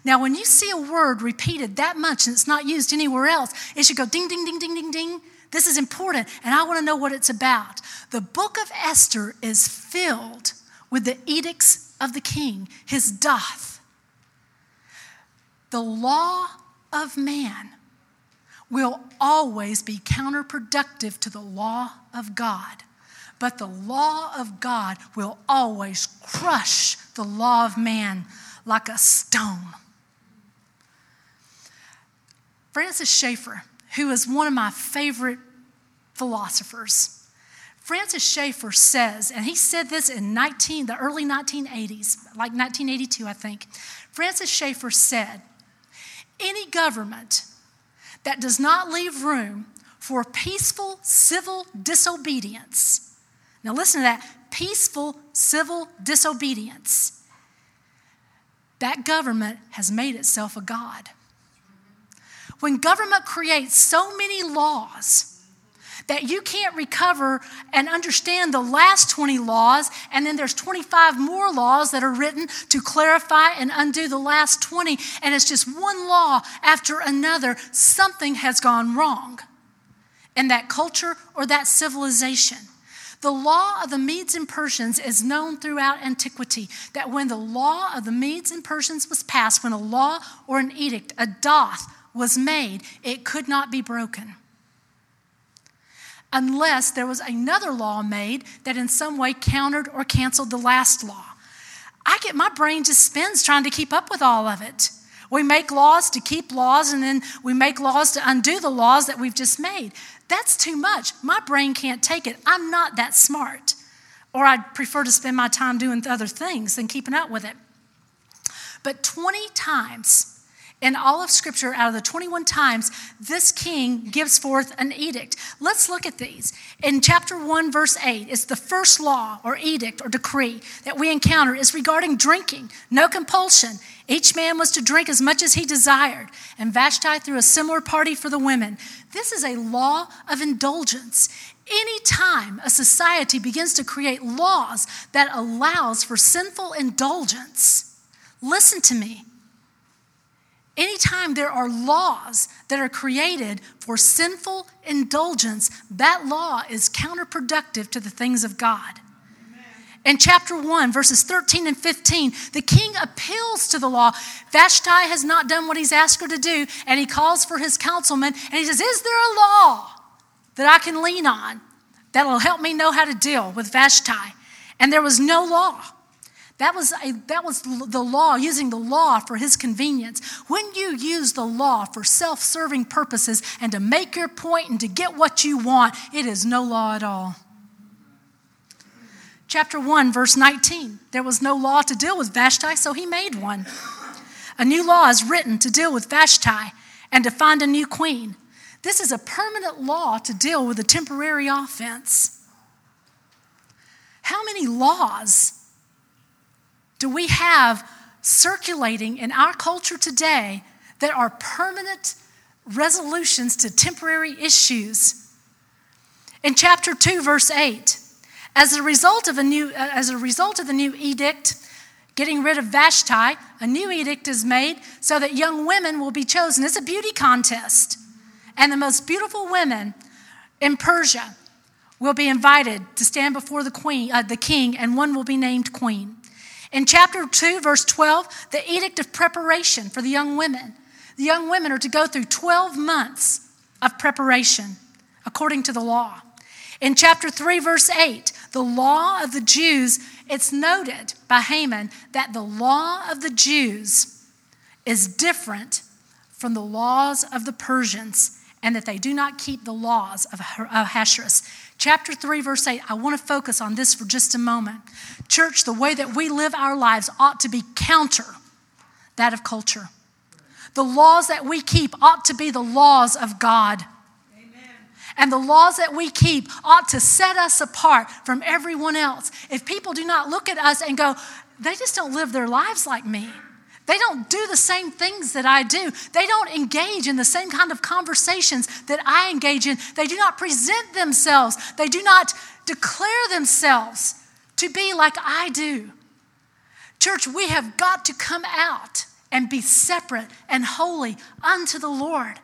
Now, when you see a word repeated that much and it's not used anywhere else, it should go ding, ding, ding, ding, ding, ding. This is important, and I want to know what it's about. The book of Esther is filled with the edicts of the king, his dath. The law of man will always be counterproductive to the law of God. But the law of God will always crush the law of man like a stone. Francis Schaeffer, who is one of my favorite philosophers, Francis Schaeffer says, and he said this in 19, the early 1980s, like 1982, I think. Francis Schaeffer said, Any government that does not leave room for peaceful civil disobedience. Now, listen to that peaceful civil disobedience. That government has made itself a God. When government creates so many laws, that you can't recover and understand the last 20 laws, and then there's 25 more laws that are written to clarify and undo the last 20, and it's just one law after another. Something has gone wrong in that culture or that civilization. The law of the Medes and Persians is known throughout antiquity that when the law of the Medes and Persians was passed, when a law or an edict, a dath, was made, it could not be broken unless there was another law made that in some way countered or canceled the last law. I get my brain just spins trying to keep up with all of it. We make laws to keep laws, and then we make laws to undo the laws that we've just made. That's too much. My brain can't take it. I'm not that smart. Or I'd prefer to spend my time doing other things than keeping up with it. But 20 times in all of Scripture, out of the 21 times, this king gives forth an edict. Let's look at these. In chapter 1, verse 8, it's the first law or edict or decree that we encounter is regarding drinking, no compulsion. Each man was to drink as much as he desired, and Vashti threw a similar party for the women. This is a law of indulgence. Anytime a society begins to create laws that allows for sinful indulgence, listen to me. Anytime there are laws that are created for sinful indulgence, that law is counterproductive to the things of God. In chapter 1, verses 13 and 15, the king appeals to the law. Vashti has not done what he's asked her to do, and he calls for his councilman and he says, Is there a law that I can lean on that'll help me know how to deal with Vashti? And there was no law. That was, a, that was the law, using the law for his convenience. When you use the law for self serving purposes and to make your point and to get what you want, it is no law at all. Chapter 1, verse 19 there was no law to deal with Vashti, so he made one. A new law is written to deal with Vashti and to find a new queen. This is a permanent law to deal with a temporary offense. How many laws do we have circulating in our culture today that are permanent resolutions to temporary issues? In chapter 2, verse 8, as a result of, a new, uh, as a result of the new edict, getting rid of Vashti, a new edict is made so that young women will be chosen. It's a beauty contest. And the most beautiful women in Persia will be invited to stand before the queen, uh, the king, and one will be named queen. In chapter 2, verse 12, the edict of preparation for the young women. The young women are to go through 12 months of preparation according to the law. In chapter 3, verse 8, the law of the Jews, it's noted by Haman that the law of the Jews is different from the laws of the Persians and that they do not keep the laws of Ahasuerus. Chapter 3, verse 8, I want to focus on this for just a moment. Church, the way that we live our lives ought to be counter that of culture. The laws that we keep ought to be the laws of God. Amen. And the laws that we keep ought to set us apart from everyone else. If people do not look at us and go, they just don't live their lives like me. They don't do the same things that I do. They don't engage in the same kind of conversations that I engage in. They do not present themselves. They do not declare themselves to be like I do. Church, we have got to come out and be separate and holy unto the Lord.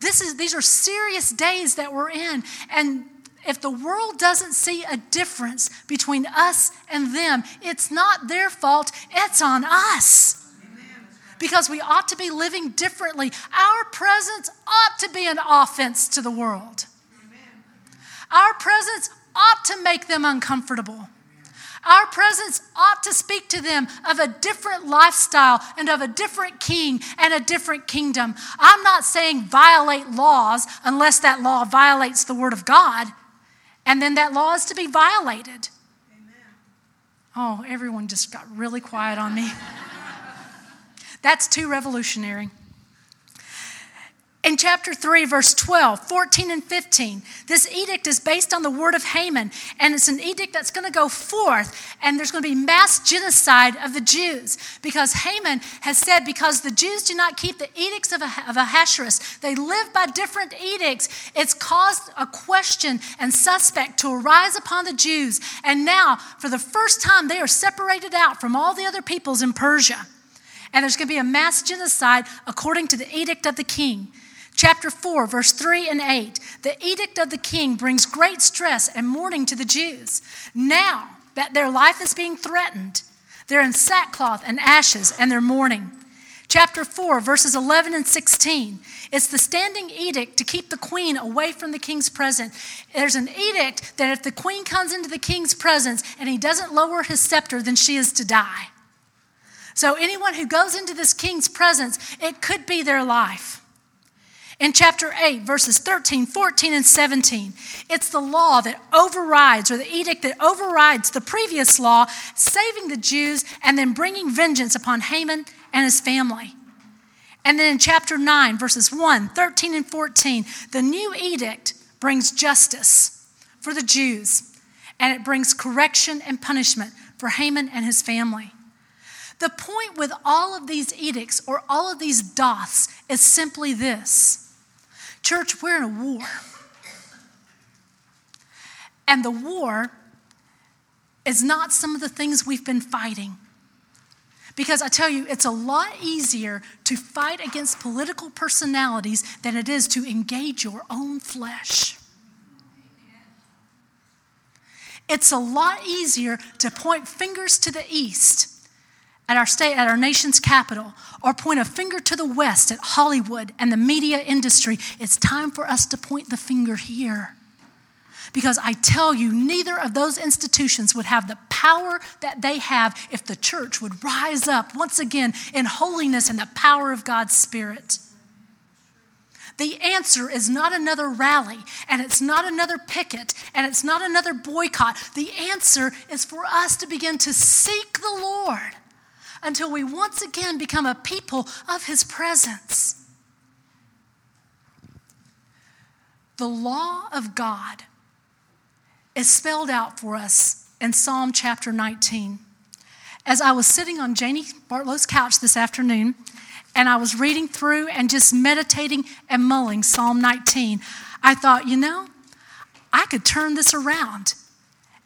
This is, these are serious days that we're in. And if the world doesn't see a difference between us and them, it's not their fault, it's on us because we ought to be living differently. Our presence ought to be an offense to the world. Our presence ought to make them uncomfortable. Our presence ought to speak to them of a different lifestyle and of a different king and a different kingdom. I'm not saying violate laws unless that law violates the word of God, and then that law is to be violated. Amen. Oh, everyone just got really quiet on me. That's too revolutionary. In chapter 3, verse 12, 14, and 15, this edict is based on the word of Haman, and it's an edict that's going to go forth, and there's going to be mass genocide of the Jews. Because Haman has said, because the Jews do not keep the edicts of, Ahasuerus, they live by different edicts, it's caused a question and suspect to arise upon the Jews. And now, for the first time, they are separated out from all the other peoples in Persia and there's going to be a mass genocide according to the edict of the king. Chapter 4, verse 3 and 8. The edict of the king brings great stress and mourning to the Jews. Now that their life is being threatened, they're in sackcloth and ashes and they're mourning. Chapter 4, verses 11 and 16. It's the standing edict to keep the queen away from the king's presence. There's an edict that if the queen comes into the king's presence and he doesn't lower his scepter, then she is to die. So, anyone who goes into this king's presence, it could be their life. In chapter 8, verses 13, 14, and 17, it's the law that overrides, or the edict that overrides the previous law, saving the Jews and then bringing vengeance upon Haman and his family. And then in chapter 9, verses 1, 13, and 14, the new edict brings justice for the Jews, and it brings correction and punishment for Haman and his family. The point with all of these edicts or all of these daths is simply this Church, we're in a war. And the war is not some of the things we've been fighting. Because I tell you, it's a lot easier to fight against political personalities than it is to engage your own flesh. It's a lot easier to point fingers to the east at our state, at our nation's capital, or point a finger to the west at Hollywood and the media industry. It's time for us to point the finger here. Because I tell you, neither of those institutions would have the power that they have if the church would rise up once again in holiness and the power of God's Spirit. The answer is not another rally, and it's not another picket, and it's not another boycott. The answer is for us to begin to seek the Lord until we once again become a people of His presence. The law of God is spelled out for us in Psalm chapter 19. As I was sitting on Janie Bartlow's couch this afternoon, and I was reading through and just meditating and mulling Psalm 19, I thought, you know, I could turn this around.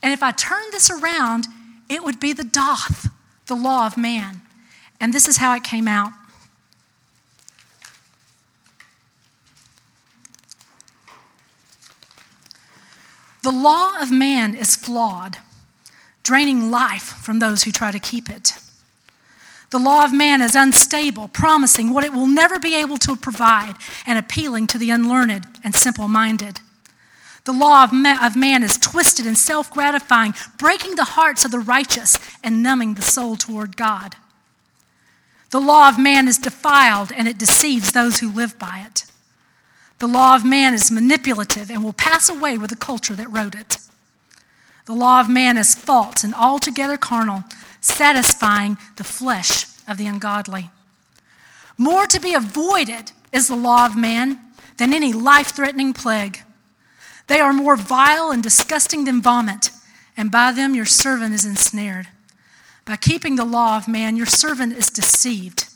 And if I turned this around, it would be the dath, the law of man. And this is how it came out. The law of man is flawed, draining life from those who try to keep it. The law of man is unstable, promising what it will never be able to provide and appealing to the unlearned and simple minded. The law of, of man is twisted and self gratifying, breaking the hearts of the righteous and numbing the soul toward God. The law of man is defiled and it deceives those who live by it. The law of man is manipulative and will pass away with the culture that wrote it. The law of man is false and altogether carnal, satisfying the flesh of the ungodly. More to be avoided is the law of man than any life threatening plague. They are more vile and disgusting than vomit, and by them your servant is ensnared. By keeping the law of man, your servant is deceived,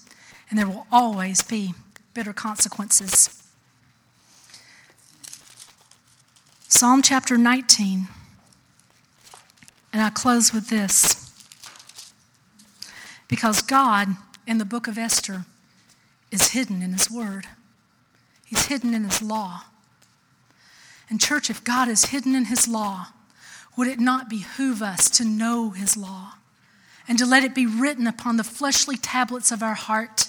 and there will always be bitter consequences. Psalm chapter 19. And I close with this. Because God, in the book of Esther, is hidden in His Word, He's hidden in His law. And, church, if God is hidden in His law, would it not behoove us to know His law? And to let it be written upon the fleshly tablets of our heart,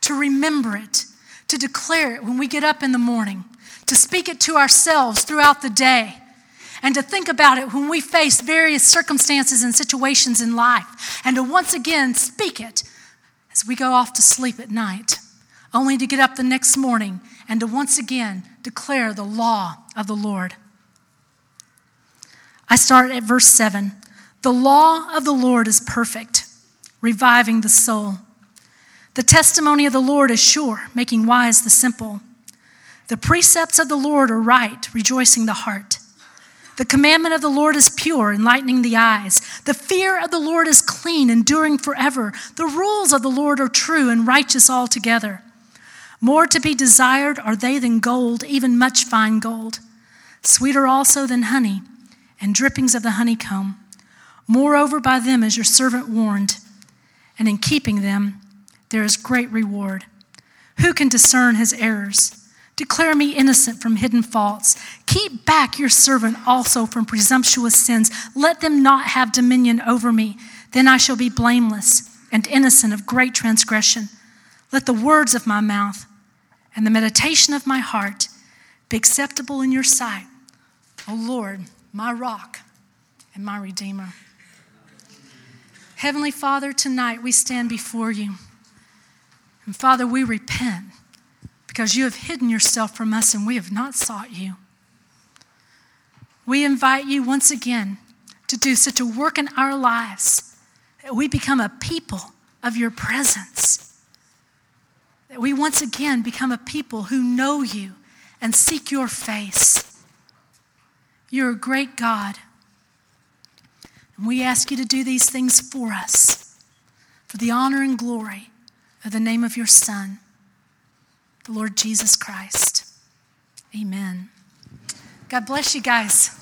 to remember it, to declare it when we get up in the morning, to speak it to ourselves throughout the day, and to think about it when we face various circumstances and situations in life, and to once again speak it as we go off to sleep at night, only to get up the next morning and to once again declare the law of the Lord. I start at verse 7. The law of the Lord is perfect, reviving the soul. The testimony of the Lord is sure, making wise the simple. The precepts of the Lord are right, rejoicing the heart. The commandment of the Lord is pure, enlightening the eyes. The fear of the Lord is clean, enduring forever. The rules of the Lord are true and righteous altogether. More to be desired are they than gold, even much fine gold. Sweeter also than honey, and drippings of the honeycomb. Moreover, by them is your servant warned, and in keeping them there is great reward. Who can discern his errors? Declare me innocent from hidden faults. Keep back your servant also from presumptuous sins. Let them not have dominion over me. Then I shall be blameless and innocent of great transgression. Let the words of my mouth and the meditation of my heart be acceptable in your sight, O Lord, my rock and my redeemer. Heavenly Father, tonight we stand before you. And Father, we repent because you have hidden yourself from us and we have not sought you. We invite you once again to do such a work in our lives that we become a people of your presence. That we once again become a people who know you and seek your face. You're a great God. And we ask you to do these things for us for the honor and glory of the name of your Son the Lord Jesus Christ. Amen. God bless you guys.